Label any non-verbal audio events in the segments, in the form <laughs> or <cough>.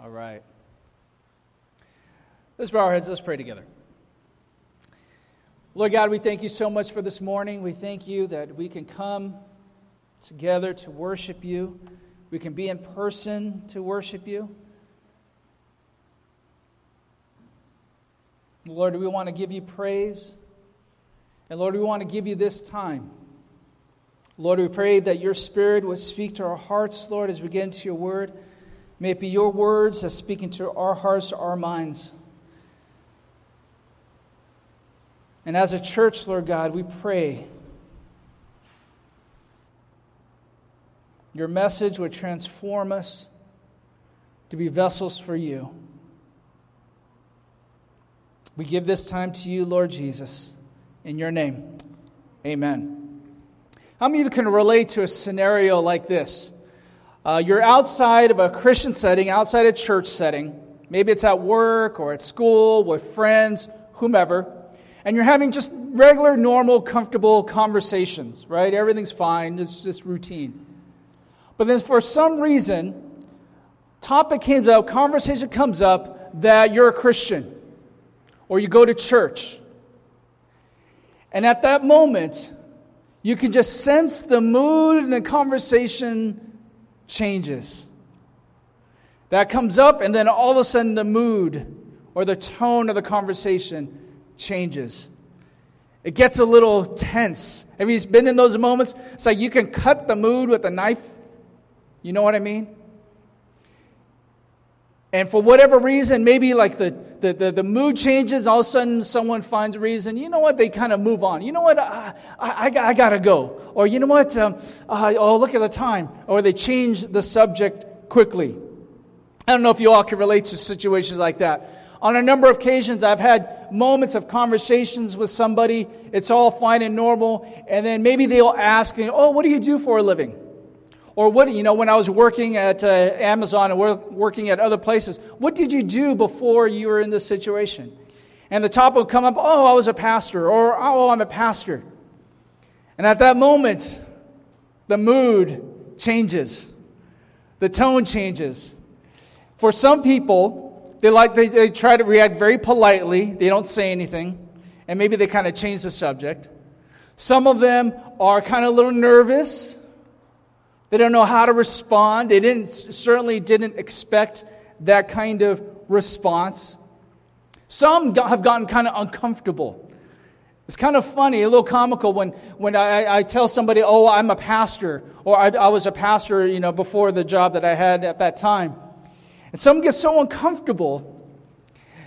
All right. Let's bow our heads. Let's pray together. Lord God, we thank you so much for this morning. We thank you that we can come together to worship you. We can be in person to worship you. Lord, we want to give you praise. And Lord, we want to give you this time. Lord, we pray that your Spirit would speak to our hearts, Lord, as we get into your word. May it be your words that speak into our hearts, our minds. And as a church, Lord God, we pray your message would transform us to be vessels for you. We give this time to you, Lord Jesus. In your name, amen. How many of you can relate to a scenario like this? Uh, you're outside of a Christian setting, outside a church setting. Maybe it's at work or at school with friends, whomever. And you're having just regular, normal, comfortable conversations, right? Everything's fine, it's just routine. But then for some reason, topic comes up, conversation comes up that you're a Christian or you go to church. And at that moment, you can just sense the mood and the conversation changes. That comes up, and then all of a sudden the mood or the tone of the conversation changes. It gets a little tense. Have you been in those moments? It's like you can cut the mood with a knife. You know what I mean? And for whatever reason, maybe like the, the, the, the, mood changes, all of a sudden someone finds a reason, you know what, they kind of move on. You know what, I, I, I, got to go. Or you know what, um, uh, oh, look at the time. Or they change the subject quickly. I don't know if you all can relate to situations like that. On a number of occasions, I've had moments of conversations with somebody. It's all fine and normal. And then maybe they'll ask, oh, what do you do for a living? Or what, you know, when I was working at uh, Amazon and working at other places, what did you do before you were in this situation? And the top would come up, oh, I was a pastor, or oh, I'm a pastor. And at that moment, the mood changes, the tone changes. For some people, they like they, they try to react very politely. They don't say anything, and maybe they kind of change the subject. Some of them are kind of a little nervous they don't know how to respond. They didn't, certainly didn't expect that kind of response. Some have gotten kind of uncomfortable. It's kind of funny, a little comical when, when I, I tell somebody, oh, I'm a pastor, or I, I was a pastor, you know, before the job that I had at that time. And some get so uncomfortable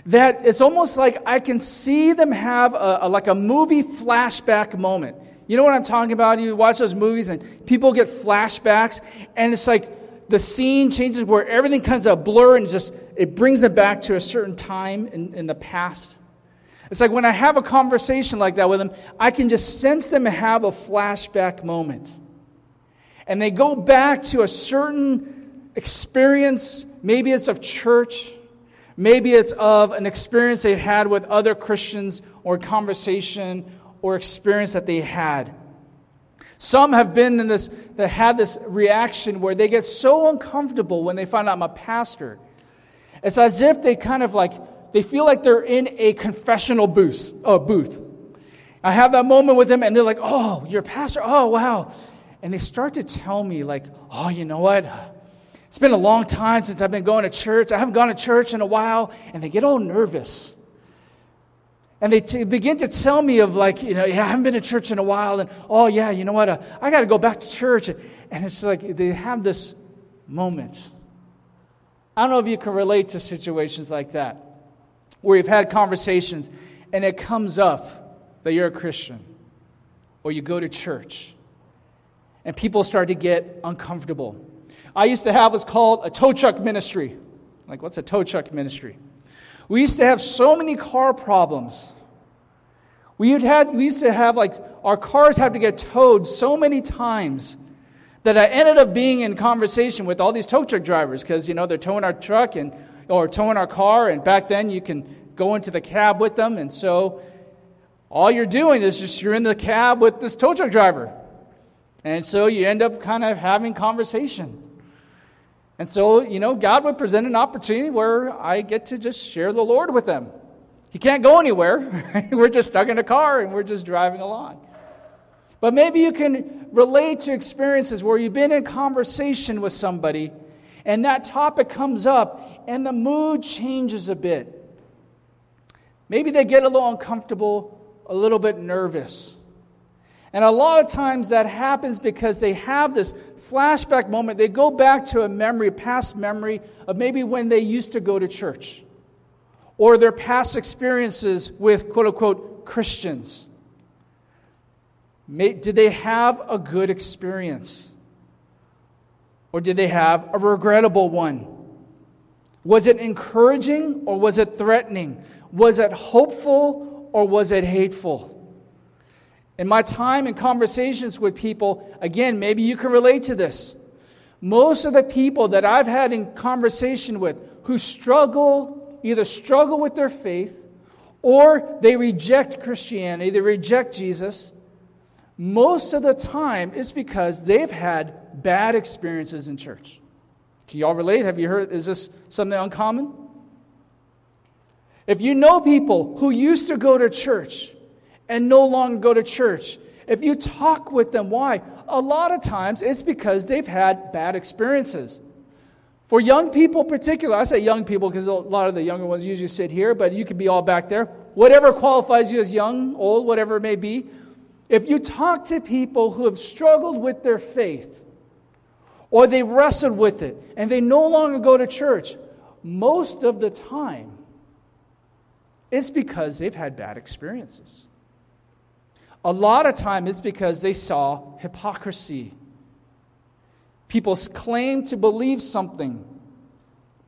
that it's almost like I can see them have a, a, like a movie flashback moment. You know what I'm talking about? You watch those movies and people get flashbacks, and it's like the scene changes where everything comes a blur and just it brings them back to a certain time in, in the past. It's like when I have a conversation like that with them, I can just sense them have a flashback moment. And they go back to a certain experience. Maybe it's of church. Maybe it's of an experience they had with other Christians or conversation or experience that they had. Some have been in this, that had this reaction where they get so uncomfortable when they find out I'm a pastor. It's as if they kind of like, they feel like they're in a confessional booth. Oh, booth. I have that moment with them and they're like, oh, you're a pastor? Oh, wow. And they start to tell me, like, oh, you know what? It's been a long time since I've been going to church. I haven't gone to church in a while. And they get all nervous. And they t- begin to tell me of like, you know, yeah, I haven't been to church in a while. And, oh, yeah, you know what? Uh, I got to go back to church. And it's like they have this moment. I don't know if you can relate to situations like that, where you've had conversations and it comes up that you're a Christian or you go to church and people start to get uncomfortable. I used to have what's called a tow truck ministry. Like, what's a tow truck ministry? We used to have so many car problems. We, had, we used to have, like, our cars had to get towed so many times that I ended up being in conversation with all these tow truck drivers because, you know, they're towing our truck and, or towing our car, and back then you can go into the cab with them. And so all you're doing is just you're in the cab with this tow truck driver. And so you end up kind of having conversation. And so, you know, God would present an opportunity where I get to just share the Lord with them. He can't go anywhere. <laughs> we're just stuck in a car and we're just driving along. But maybe you can relate to experiences where you've been in conversation with somebody and that topic comes up and the mood changes a bit. Maybe they get a little uncomfortable, a little bit nervous. And a lot of times that happens because they have this flashback moment. They go back to a memory, past memory of maybe when they used to go to church or their past experiences with quote unquote Christians. Did they have a good experience? Or did they have a regrettable one? Was it encouraging or was it threatening? Was it hopeful or was it hateful? In my time and conversations with people, again, maybe you can relate to this. Most of the people that I've had in conversation with who struggle, either struggle with their faith or they reject Christianity, they reject Jesus, most of the time it's because they've had bad experiences in church. Can y'all relate? Have you heard? Is this something uncommon? If you know people who used to go to church and no longer go to church, if you talk with them, why? A lot of times it's because they've had bad experiences. For young people, particular, I say young people because a lot of the younger ones usually sit here, but you could be all back there. Whatever qualifies you as young, old, whatever it may be. If you talk to people who have struggled with their faith, or they've wrestled with it, and they no longer go to church, most of the time, it's because they've had bad experiences. A lot of time it's because they saw hypocrisy. People claim to believe something,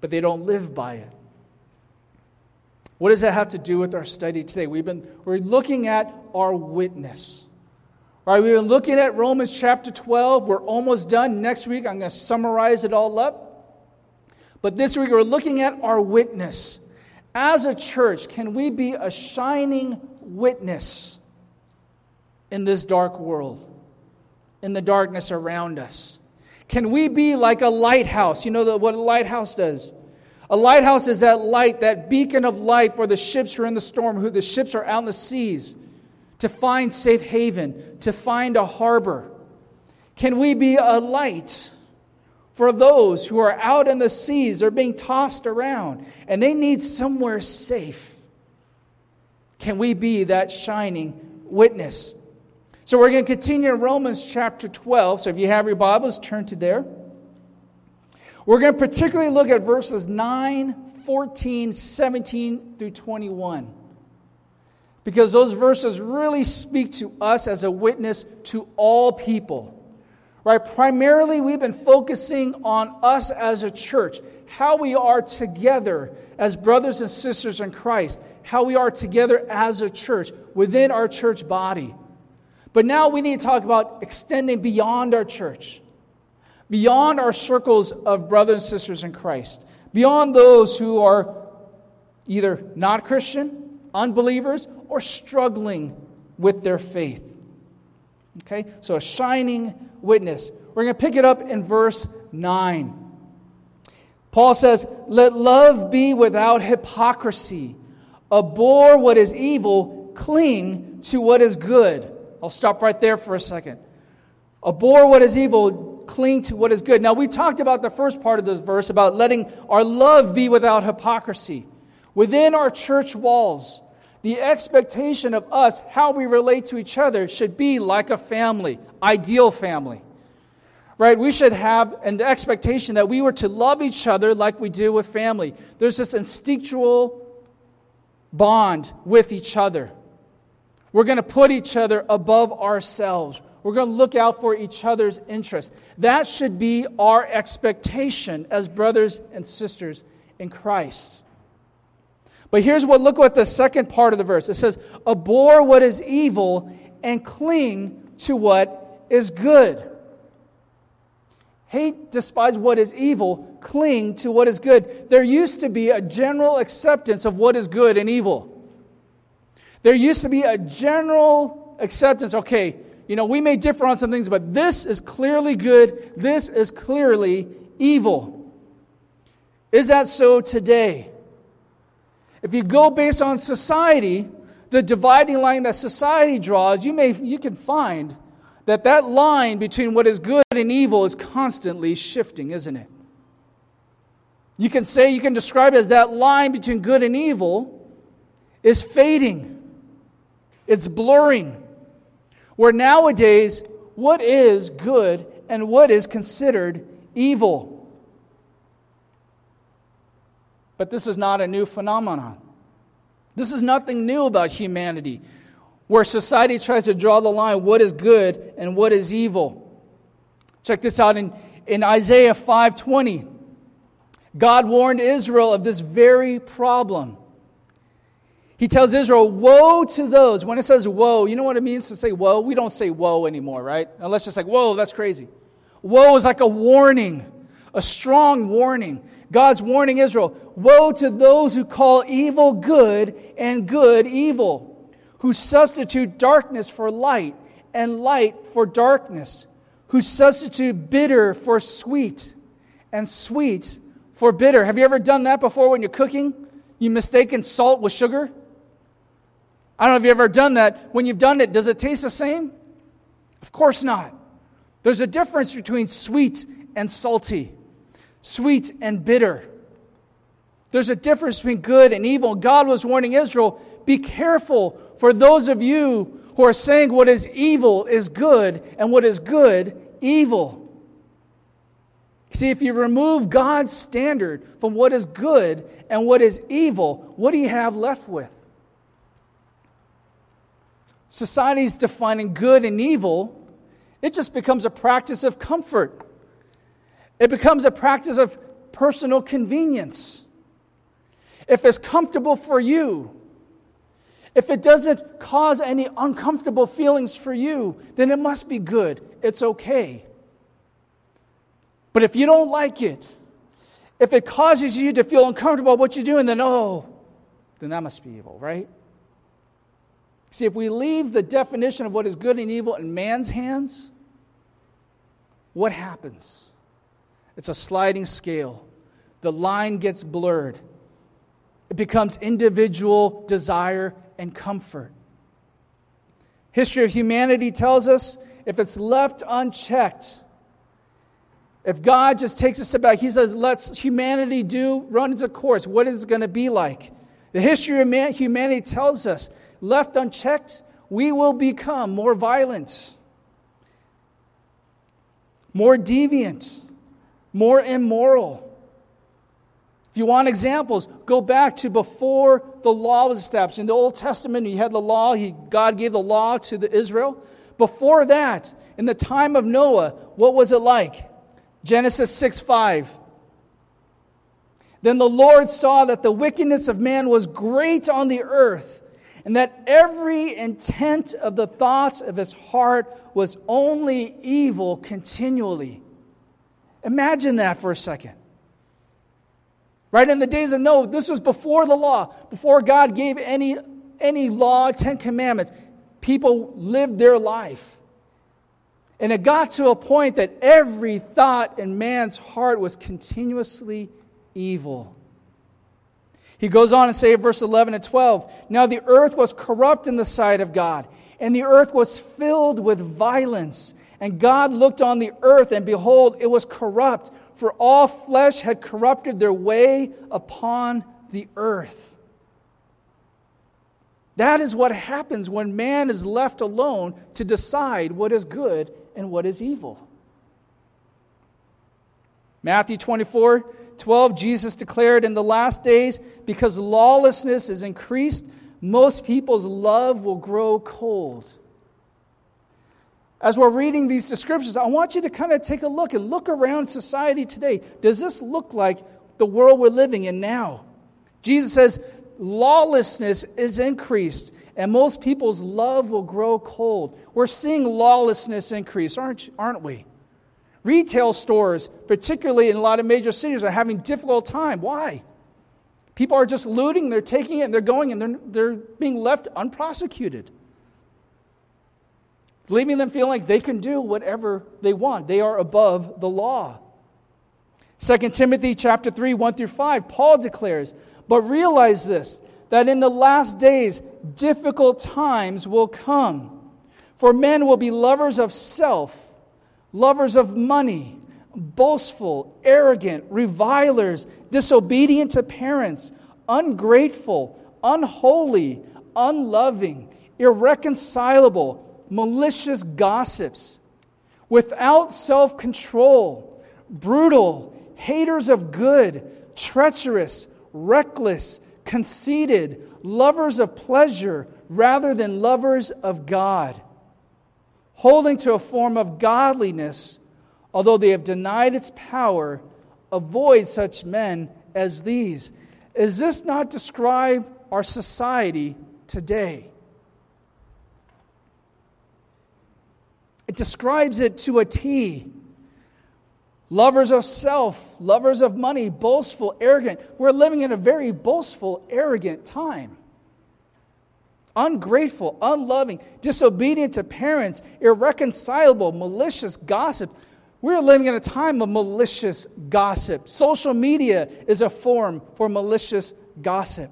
but they don't live by it. What does that have to do with our study today? We've been we're looking at our witness. All right, we've been looking at Romans chapter 12. We're almost done. Next week I'm going to summarize it all up. But this week we're looking at our witness. As a church, can we be a shining witness? in this dark world, in the darkness around us? Can we be like a lighthouse? You know what a lighthouse does? A lighthouse is that light, that beacon of light for the ships who are in the storm, who the ships are out in the seas, to find safe haven, to find a harbor. Can we be a light for those who are out in the seas, they're being tossed around, and they need somewhere safe? Can we be that shining witness? So we're going to continue in Romans chapter 12. So if you have your Bibles, turn to there. We're going to particularly look at verses 9, 14, 17 through 21. Because those verses really speak to us as a witness to all people. Right? Primarily, we've been focusing on us as a church, how we are together as brothers and sisters in Christ, how we are together as a church within our church body. But now we need to talk about extending beyond our church, beyond our circles of brothers and sisters in Christ, beyond those who are either not Christian, unbelievers, or struggling with their faith. Okay? So a shining witness. We're going to pick it up in verse 9. Paul says, Let love be without hypocrisy. Abhor what is evil, cling to what is good. I'll stop right there for a second. Abhor what is evil, cling to what is good. Now, we talked about the first part of this verse about letting our love be without hypocrisy. Within our church walls, the expectation of us, how we relate to each other, should be like a family, ideal family. Right? We should have an expectation that we were to love each other like we do with family. There's this instinctual bond with each other. We're going to put each other above ourselves. We're going to look out for each other's interests. That should be our expectation as brothers and sisters in Christ. But here's what look what the second part of the verse it says, Abhor what is evil and cling to what is good. Hate, despise what is evil, cling to what is good. There used to be a general acceptance of what is good and evil. There used to be a general acceptance okay, you know, we may differ on some things, but this is clearly good, this is clearly evil. Is that so today? If you go based on society, the dividing line that society draws, you, may, you can find that that line between what is good and evil is constantly shifting, isn't it? You can say, you can describe it as that line between good and evil is fading, it's blurring. Where nowadays, what is good and what is considered evil? But this is not a new phenomenon. This is nothing new about humanity, where society tries to draw the line what is good and what is evil. Check this out in, in Isaiah 5:20. God warned Israel of this very problem. He tells Israel, Woe to those. When it says woe, you know what it means to say woe? We don't say woe anymore, right? Unless it's like, whoa, that's crazy. Woe is like a warning, a strong warning. God's warning Israel Woe to those who call evil good and good evil, who substitute darkness for light and light for darkness, who substitute bitter for sweet and sweet for bitter. Have you ever done that before when you're cooking? You mistaken salt with sugar? I don't know if you've ever done that. When you've done it, does it taste the same? Of course not. There's a difference between sweet and salty, sweet and bitter. There's a difference between good and evil. God was warning Israel be careful for those of you who are saying what is evil is good and what is good, evil. See, if you remove God's standard from what is good and what is evil, what do you have left with? Society's defining good and evil, it just becomes a practice of comfort. It becomes a practice of personal convenience. If it's comfortable for you, if it doesn't cause any uncomfortable feelings for you, then it must be good. It's okay. But if you don't like it, if it causes you to feel uncomfortable about what you're doing, then oh, then that must be evil, right? See, if we leave the definition of what is good and evil in man's hands, what happens? It's a sliding scale. The line gets blurred. It becomes individual desire and comfort. History of humanity tells us if it's left unchecked, if God just takes a step back, He says, let's humanity do, run its course. What is it going to be like? The history of man, humanity tells us, left unchecked, we will become more violent, more deviant, more immoral. If you want examples, go back to before the law was established. In the Old Testament, you had the law, he, God gave the law to the Israel. Before that, in the time of Noah, what was it like? Genesis 6 5. Then the Lord saw that the wickedness of man was great on the earth, and that every intent of the thoughts of his heart was only evil continually. Imagine that for a second. Right in the days of Noah, this was before the law, before God gave any, any law, Ten Commandments. People lived their life. And it got to a point that every thought in man's heart was continuously evil. He goes on and say, verse 11 and 12 Now the earth was corrupt in the sight of God, and the earth was filled with violence. And God looked on the earth, and behold, it was corrupt, for all flesh had corrupted their way upon the earth. That is what happens when man is left alone to decide what is good and what is evil. Matthew 24, 12, Jesus declared, In the last days, because lawlessness is increased, most people's love will grow cold. As we're reading these descriptions, I want you to kind of take a look and look around society today. Does this look like the world we're living in now? Jesus says, lawlessness is increased and most people's love will grow cold. We're seeing lawlessness increase, aren't, aren't we? Retail stores, particularly in a lot of major cities, are having difficult time. Why? People are just looting, they're taking it, and they're going, and they're, they're being left unprosecuted. Leaving them feeling like they can do whatever they want. They are above the law. 2 Timothy chapter 3, 1 through 5, Paul declares, But realize this, that in the last days difficult times will come. For men will be lovers of self, lovers of money, boastful, arrogant, revilers, disobedient to parents, ungrateful, unholy, unloving, irreconcilable, malicious gossips, without self control, brutal, haters of good, treacherous, reckless, conceited, lovers of pleasure rather than lovers of God, holding to a form of godliness, although they have denied its power. Avoid such men as these. Is this not describe our society today? It describes it to a T lovers of self, lovers of money, boastful, arrogant. We're living in a very boastful, arrogant time. Ungrateful, unloving, disobedient to parents, irreconcilable, malicious gossip. We're living in a time of malicious gossip. Social media is a form for malicious gossip.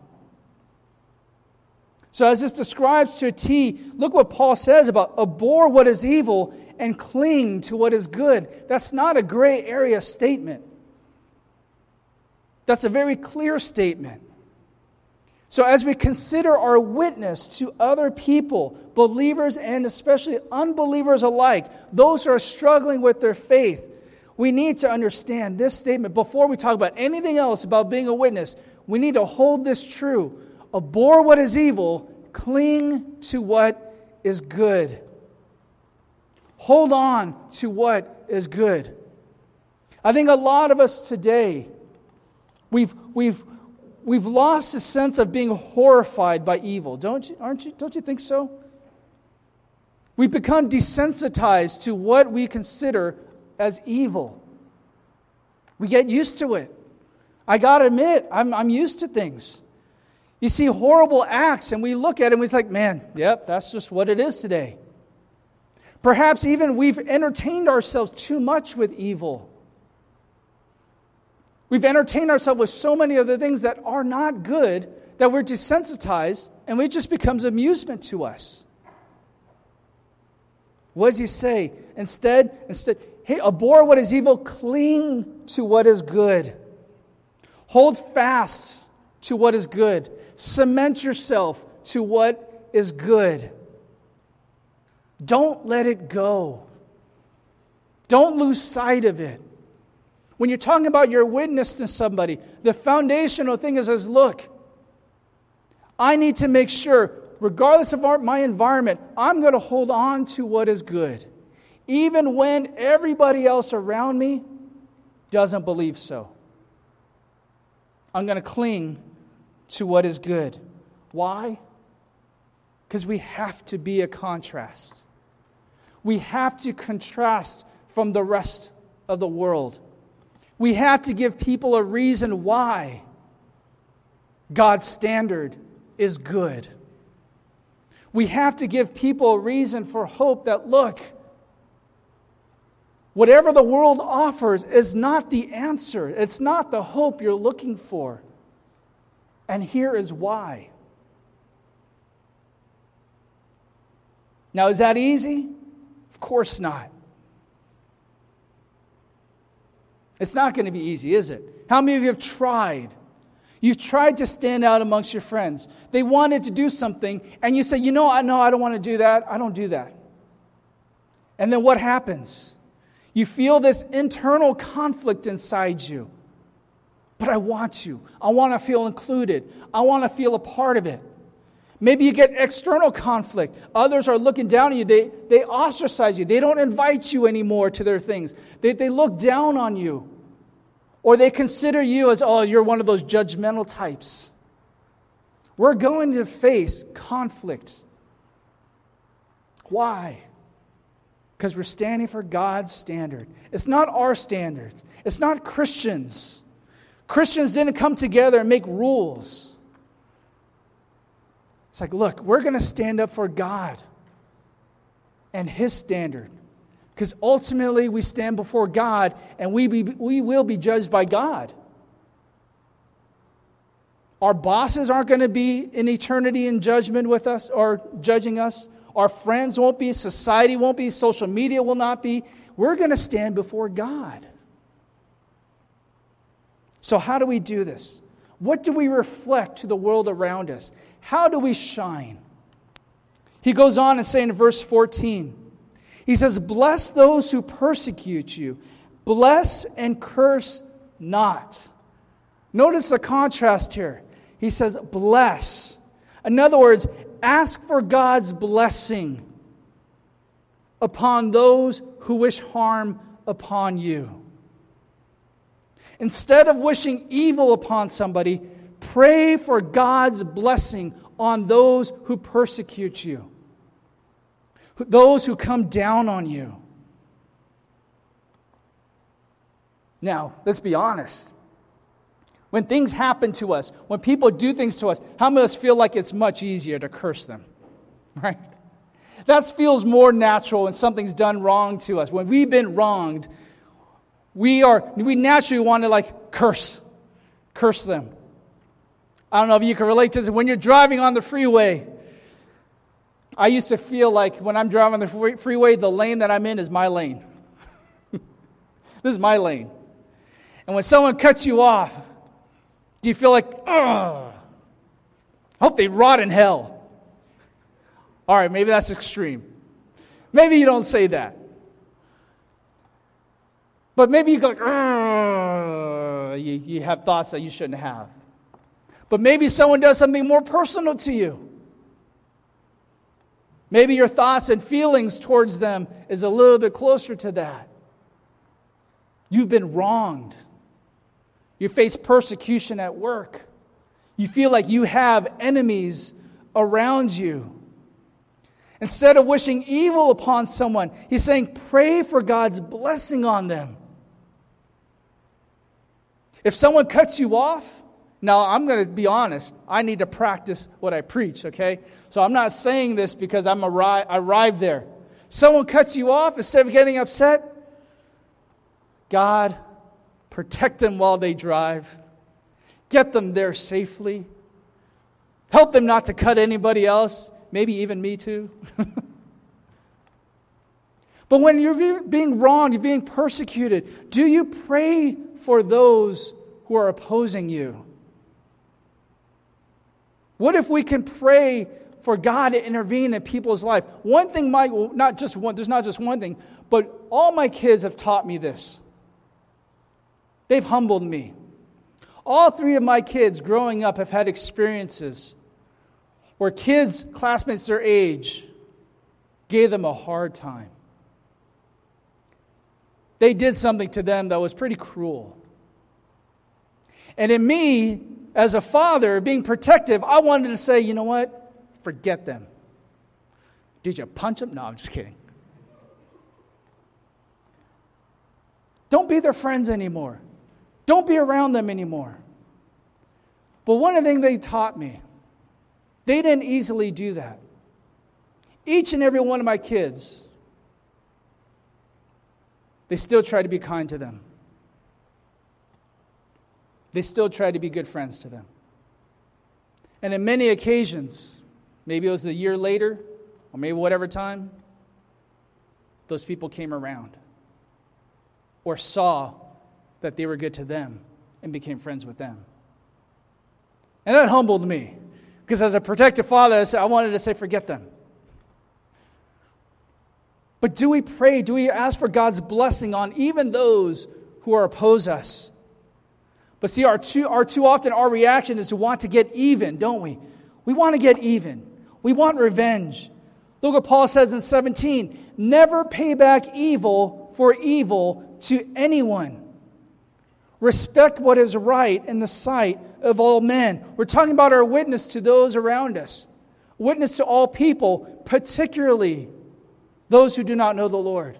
So, as this describes to a T, look what Paul says about abhor what is evil and cling to what is good. That's not a gray area statement. That's a very clear statement. So, as we consider our witness to other people, believers and especially unbelievers alike, those who are struggling with their faith, we need to understand this statement. Before we talk about anything else about being a witness, we need to hold this true. Abhor what is evil, cling to what is good. Hold on to what is good. I think a lot of us today, we've, we've, we've lost a sense of being horrified by evil. Don't you, aren't you, don't you think so? We've become desensitized to what we consider as evil. We get used to it. I got to admit, I'm, I'm used to things. You see horrible acts, and we look at it and we're like, man, yep, that's just what it is today. Perhaps even we've entertained ourselves too much with evil. We've entertained ourselves with so many other things that are not good that we're desensitized and it just becomes amusement to us. What does he say? Instead, instead, hey, abhor what is evil, cling to what is good. Hold fast to what is good. Cement yourself to what is good. Don't let it go. Don't lose sight of it. When you're talking about your witness to somebody, the foundational thing is, is look, I need to make sure, regardless of our, my environment, I'm going to hold on to what is good. Even when everybody else around me doesn't believe so. I'm going to cling to what is good. Why? Because we have to be a contrast we have to contrast from the rest of the world. We have to give people a reason why God's standard is good. We have to give people a reason for hope that, look, whatever the world offers is not the answer, it's not the hope you're looking for. And here is why. Now, is that easy? Of course not. It's not going to be easy, is it? How many of you have tried? You've tried to stand out amongst your friends. They wanted to do something, and you say, You know, I know I don't want to do that. I don't do that. And then what happens? You feel this internal conflict inside you. But I want you. I want to feel included. I want to feel a part of it. Maybe you get external conflict. Others are looking down on you. They, they ostracize you. They don't invite you anymore to their things. They, they look down on you. Or they consider you as, oh, you're one of those judgmental types. We're going to face conflicts. Why? Because we're standing for God's standard. It's not our standards, it's not Christians. Christians didn't come together and make rules. It's like, look, we're going to stand up for God and His standard Because ultimately, we stand before God and we, be, we will be judged by God. Our bosses aren't going to be in eternity in judgment with us or judging us. Our friends won't be. Society won't be. Social media will not be. We're going to stand before God. So, how do we do this? What do we reflect to the world around us? How do we shine? He goes on and saying in verse 14, he says, Bless those who persecute you, bless and curse not. Notice the contrast here. He says, Bless. In other words, ask for God's blessing upon those who wish harm upon you. Instead of wishing evil upon somebody, pray for God's blessing on those who persecute you, those who come down on you. Now, let's be honest. When things happen to us, when people do things to us, how many of us feel like it's much easier to curse them? <laughs> Right? That feels more natural when something's done wrong to us. When we've been wronged, we are we naturally want to like curse curse them i don't know if you can relate to this when you're driving on the freeway i used to feel like when i'm driving the freeway the lane that i'm in is my lane. <laughs> This is my lane. And when someone cuts you off do you feel like oh i hope they rot in hell. All right maybe that's extreme. Maybe you don't say that. But maybe you go, you, you have thoughts that you shouldn't have. But maybe someone does something more personal to you. Maybe your thoughts and feelings towards them is a little bit closer to that. You've been wronged. You face persecution at work. You feel like you have enemies around you. Instead of wishing evil upon someone, he's saying, pray for God's blessing on them. If someone cuts you off, now I'm going to be honest, I need to practice what I preach, okay? So I'm not saying this because I'm arri- arrived there. Someone cuts you off, instead of getting upset, God, protect them while they drive, get them there safely, help them not to cut anybody else, maybe even me too. <laughs> but when you're being wronged, you're being persecuted, do you pray for those who are opposing you? What if we can pray for God to intervene in people's life? One thing might, not just one, there's not just one thing, but all my kids have taught me this. They've humbled me. All three of my kids growing up have had experiences where kids, classmates their age, gave them a hard time they did something to them that was pretty cruel. And in me, as a father, being protective, I wanted to say, you know what? Forget them. Did you punch them? No, I'm just kidding. Don't be their friends anymore. Don't be around them anymore. But one of the things they taught me, they didn't easily do that. Each and every one of my kids they still try to be kind to them. They still tried to be good friends to them. And in many occasions, maybe it was a year later, or maybe whatever time, those people came around or saw that they were good to them and became friends with them. And that humbled me because as a protective father, I, wanted to say, forget them. But do we pray? Do we ask for God's blessing on even those who are oppose us? But see, our too, our too often our reaction is to want to get even, don't we? We want to get even. We want revenge. Look what Paul says in 17 never pay back evil for evil to anyone. Respect what is right in the sight of all men. We're talking about our witness to those around us, witness to all people, particularly those who do not know the Lord,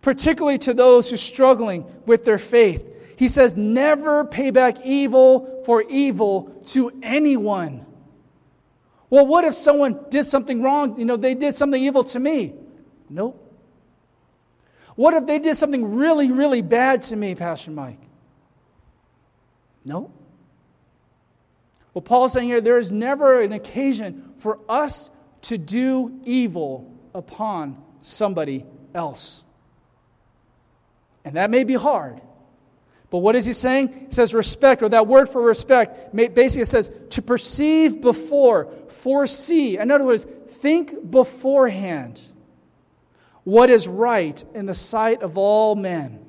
particularly to those who are struggling with their faith. He says, Never pay back evil for evil to anyone. Well, what if someone did something wrong? You know, they did something evil to me. Nope. What if they did something really, really bad to me, Pastor Mike? No. Well, Paul's saying here there is never an occasion for us to do evil upon somebody else. And that may be hard. But what is he saying? He says respect, or that word for respect basically says to perceive before, foresee. In other words, think beforehand what is right in the sight of all men.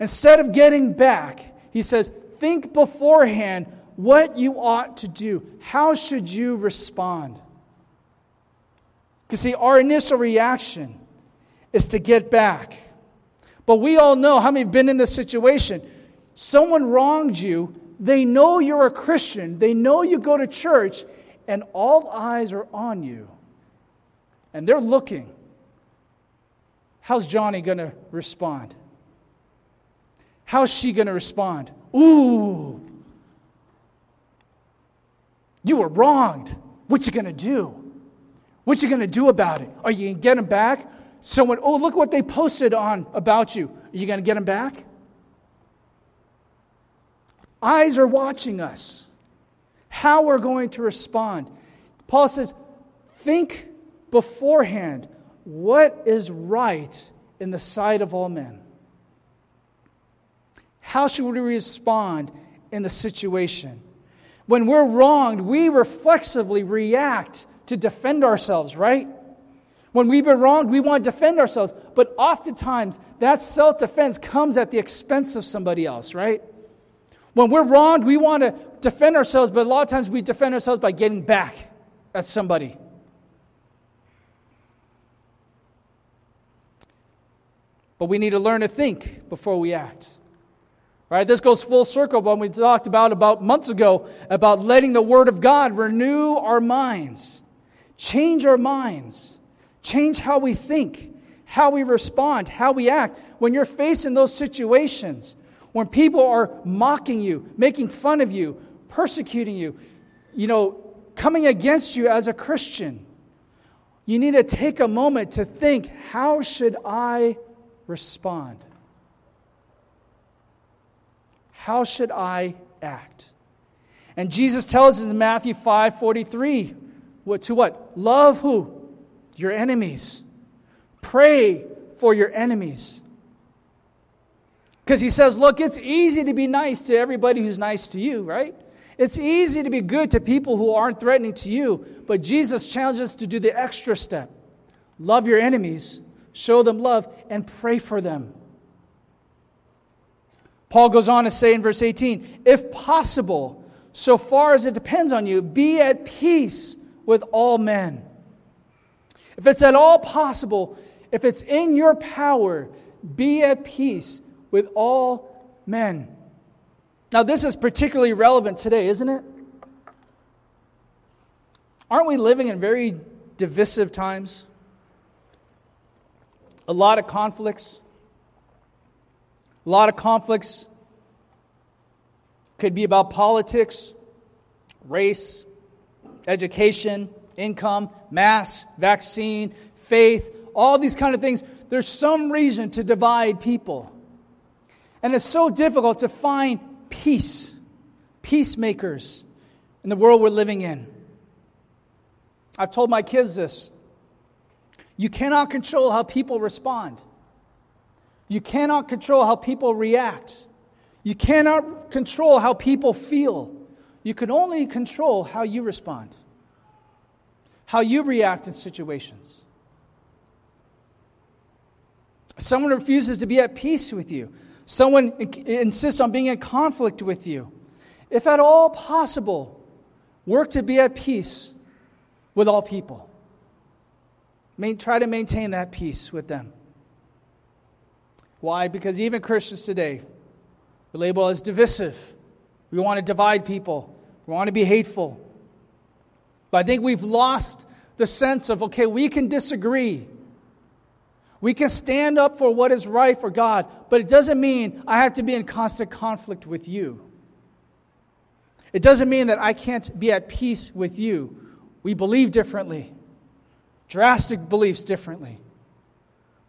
Instead of getting back, he says, think beforehand what you ought to do. How should you respond? Because, see, our initial reaction is to get back. But we all know how many have been in this situation. Someone wronged you, they know you're a Christian, they know you go to church, and all eyes are on you. And they're looking. How's Johnny going to respond? How's she going to respond? Ooh, you were wronged. What you going to do? What you going to do about it? Are you going to get him back? Someone, oh, look what they posted on about you. Are you going to get them back? Eyes are watching us. How we're going to respond. Paul says, think beforehand what is right in the sight of all men. How should we respond in the situation? When we're wronged, we reflexively react to defend ourselves, right? When we've been wronged, we want to defend ourselves. But oftentimes, that self defense comes at the expense of somebody else, right? When we're wronged, we want to defend ourselves, but a lot of times we defend ourselves by getting back at somebody. But we need to learn to think before we act. Right? This goes full circle when we talked about about months ago about letting the word of God renew our minds, change our minds, change how we think, how we respond, how we act. When you're facing those situations, when people are mocking you, making fun of you, persecuting you, you know, coming against you as a Christian, you need to take a moment to think, how should I respond? How should I act? And Jesus tells us in Matthew 5 43, what, to what? Love who? Your enemies. Pray for your enemies. Because he says, look, it's easy to be nice to everybody who's nice to you, right? It's easy to be good to people who aren't threatening to you, but Jesus challenges us to do the extra step. Love your enemies, show them love, and pray for them. Paul goes on to say in verse 18, if possible, so far as it depends on you, be at peace with all men. If it's at all possible, if it's in your power, be at peace with all men. Now, this is particularly relevant today, isn't it? Aren't we living in very divisive times? A lot of conflicts, a lot of conflicts could be about politics, race, education, income, mass, vaccine, faith, all these kind of things. There's some reason to divide people. And it's so difficult to find peace, peacemakers in the world we're living in. I've told my kids this. You cannot control how people respond. You cannot control how people react. You cannot control how people feel. You can only control how you respond, how you react in situations. Someone refuses to be at peace with you. Someone insists on being in conflict with you. If at all possible, work to be at peace with all people. try to maintain that peace with them. Why? Because even Christians today, we label as divisive. We want to divide people. We want to be hateful. But I think we've lost the sense of okay, we can disagree. We can stand up for what is right for God, but it doesn't mean I have to be in constant conflict with you. It doesn't mean that I can't be at peace with you. We believe differently, drastic beliefs differently.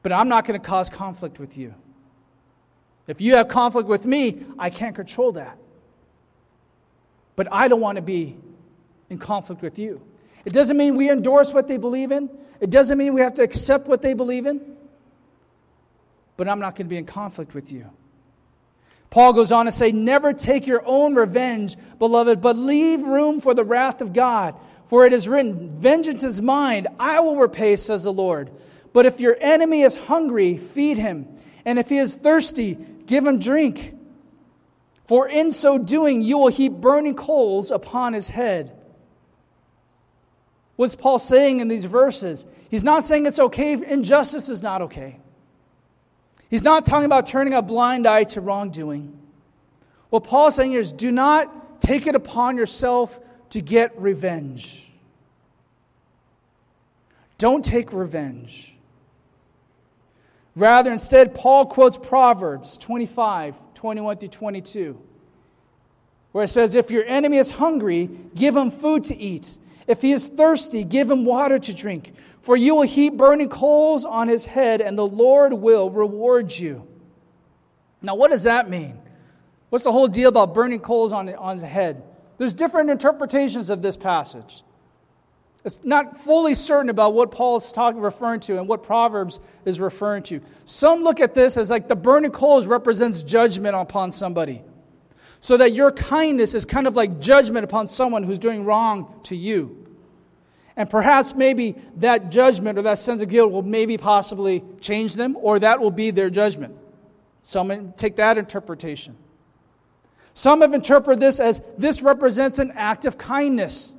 But I'm not going to cause conflict with you. If you have conflict with me, I can't control that. But I don't want to be in conflict with you. It doesn't mean we endorse what they believe in, it doesn't mean we have to accept what they believe in. But I'm not going to be in conflict with you. Paul goes on to say, Never take your own revenge, beloved, but leave room for the wrath of God. For it is written, Vengeance is mine, I will repay, says the Lord. But if your enemy is hungry, feed him. And if he is thirsty, give him drink. For in so doing, you will heap burning coals upon his head. What's Paul saying in these verses? He's not saying it's okay, injustice is not okay. He's not talking about turning a blind eye to wrongdoing. What Paul's saying here is do not take it upon yourself to get revenge. Don't take revenge. Rather, instead, Paul quotes Proverbs 25, 21 through 22, where it says, If your enemy is hungry, give him food to eat. If he is thirsty, give him water to drink. For you will heap burning coals on his head, and the Lord will reward you. Now, what does that mean? What's the whole deal about burning coals on, on his head? There's different interpretations of this passage. It's not fully certain about what Paul is talking, referring to and what Proverbs is referring to. Some look at this as like the burning coals represents judgment upon somebody. So that your kindness is kind of like judgment upon someone who's doing wrong to you. And perhaps maybe that judgment or that sense of guilt will maybe possibly change them, or that will be their judgment. Some take that interpretation. Some have interpreted this as this represents an act of kindness.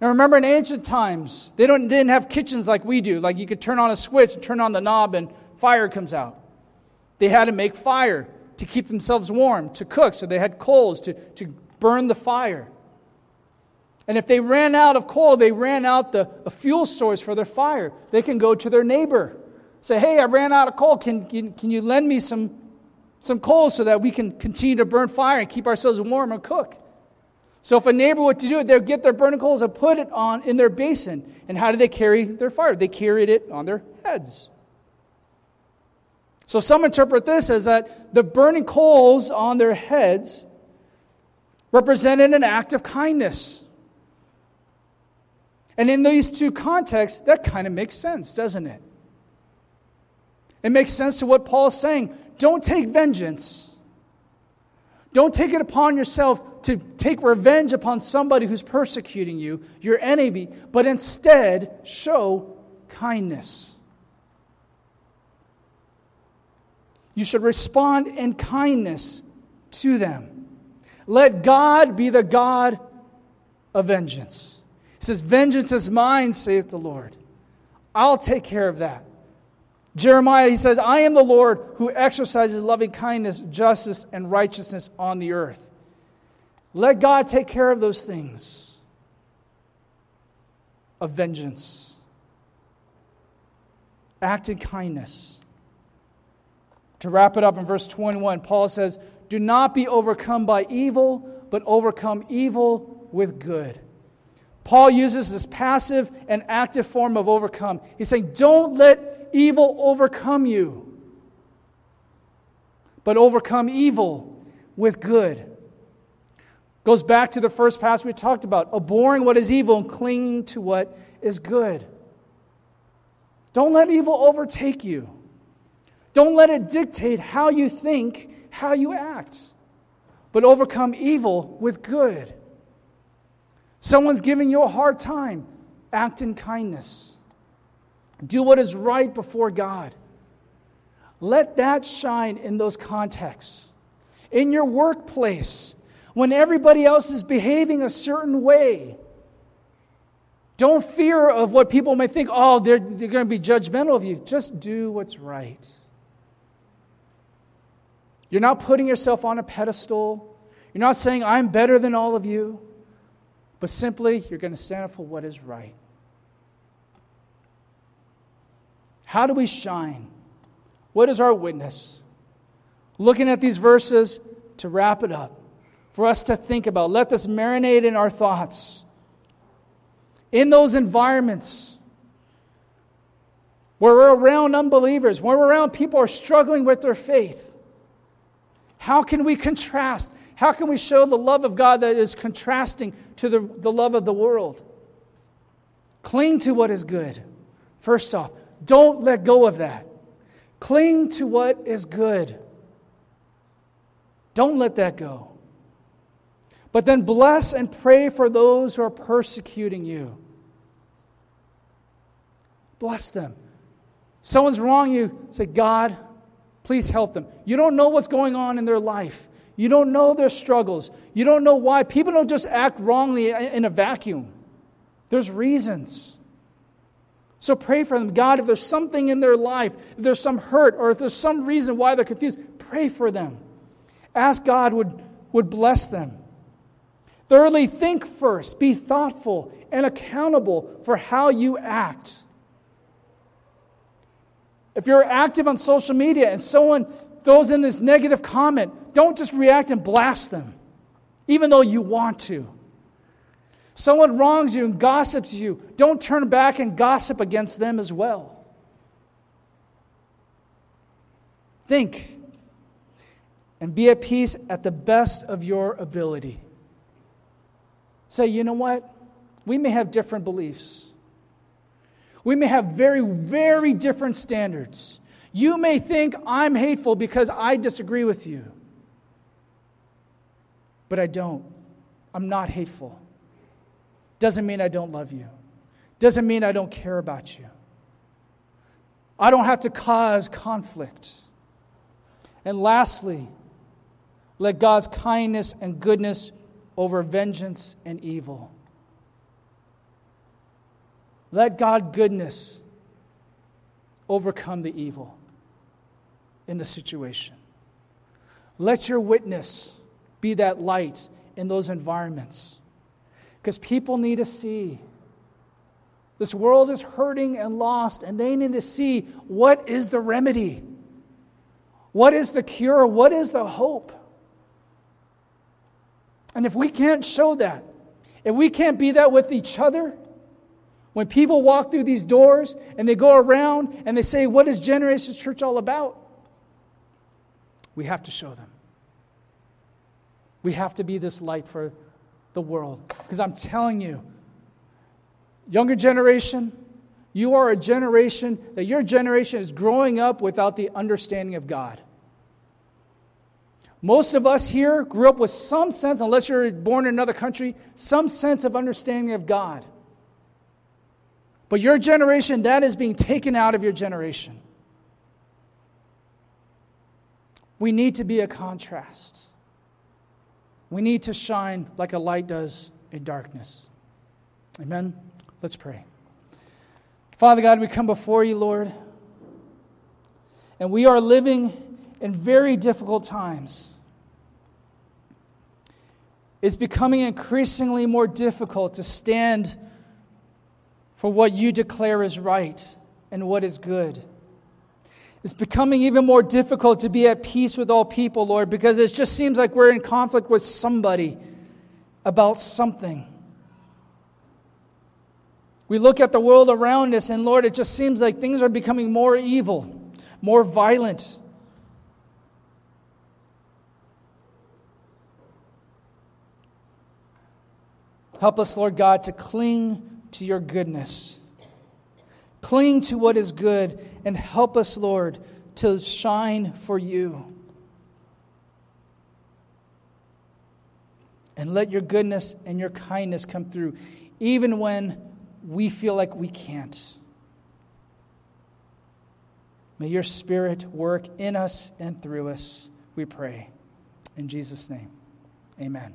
Now remember, in ancient times, they don't, didn't have kitchens like we do. Like you could turn on a switch and turn on the knob and fire comes out. They had to make fire to keep themselves warm, to cook. So they had coals to, to burn the fire. And if they ran out of coal, they ran out the fuel source for their fire. They can go to their neighbor, say, Hey, I ran out of coal. Can, can, can you lend me some, some coal so that we can continue to burn fire and keep ourselves warm and cook? So if a neighbor were to do it, they'd get their burning coals and put it on in their basin. And how did they carry their fire? They carried it on their heads. So some interpret this as that the burning coals on their heads represented an act of kindness. And in these two contexts, that kind of makes sense, doesn't it? It makes sense to what Paul's saying. Don't take vengeance. Don't take it upon yourself to take revenge upon somebody who's persecuting you, your enemy, but instead show kindness. You should respond in kindness to them. Let God be the God of vengeance. He says, Vengeance is mine, saith the Lord. I'll take care of that. Jeremiah, he says, I am the Lord who exercises loving kindness, justice, and righteousness on the earth. Let God take care of those things of vengeance. Act in kindness. To wrap it up in verse 21, Paul says, Do not be overcome by evil, but overcome evil with good. Paul uses this passive and active form of overcome. He's saying, Don't let evil overcome you, but overcome evil with good. Goes back to the first passage we talked about abhorring what is evil and clinging to what is good. Don't let evil overtake you. Don't let it dictate how you think, how you act, but overcome evil with good. Someone's giving you a hard time, act in kindness. Do what is right before God. Let that shine in those contexts. In your workplace, when everybody else is behaving a certain way, don't fear of what people may think, oh, they're, they're going to be judgmental of you. Just do what's right. You're not putting yourself on a pedestal. You're not saying, I'm better than all of you. But simply, you're going to stand up for what is right. How do we shine? What is our witness? Looking at these verses to wrap it up, for us to think about, let this marinate in our thoughts. In those environments, where we're around unbelievers, where we're around people who are struggling with their faith. How can we contrast? How can we show the love of God that is contrasting to the, the love of the world? Cling to what is good. First off, don't let go of that. Cling to what is good. Don't let that go. But then bless and pray for those who are persecuting you. Bless them. Someone's wrong you, say, God, please help them. You don't know what's going on in their life. You don't know their struggles. You don't know why. People don't just act wrongly in a vacuum. There's reasons. So pray for them. God, if there's something in their life, if there's some hurt, or if there's some reason why they're confused, pray for them. Ask God would, would bless them. Thirdly, think first. Be thoughtful and accountable for how you act. If you're active on social media and someone throws in this negative comment, don't just react and blast them, even though you want to. Someone wrongs you and gossips you, don't turn back and gossip against them as well. Think and be at peace at the best of your ability. Say, you know what? We may have different beliefs. We may have very, very different standards. You may think I'm hateful because I disagree with you. But I don't. I'm not hateful. Doesn't mean I don't love you. Doesn't mean I don't care about you. I don't have to cause conflict. And lastly, let God's kindness and goodness over vengeance and evil. Let God goodness overcome the evil in the situation. Let your witness be that light in those environments. Because people need to see. This world is hurting and lost, and they need to see what is the remedy? What is the cure? What is the hope? And if we can't show that, if we can't be that with each other, when people walk through these doors and they go around and they say, What is Generations Church all about? We have to show them. We have to be this light for the world. Because I'm telling you, younger generation, you are a generation that your generation is growing up without the understanding of God. Most of us here grew up with some sense, unless you're born in another country, some sense of understanding of God. But your generation, that is being taken out of your generation. We need to be a contrast. We need to shine like a light does in darkness. Amen. Let's pray. Father God, we come before you, Lord, and we are living in very difficult times. It's becoming increasingly more difficult to stand for what you declare is right and what is good. It's becoming even more difficult to be at peace with all people, Lord, because it just seems like we're in conflict with somebody about something. We look at the world around us, and Lord, it just seems like things are becoming more evil, more violent. Help us, Lord God, to cling to your goodness. Cling to what is good and help us, Lord, to shine for you. And let your goodness and your kindness come through, even when we feel like we can't. May your Spirit work in us and through us, we pray. In Jesus' name, amen.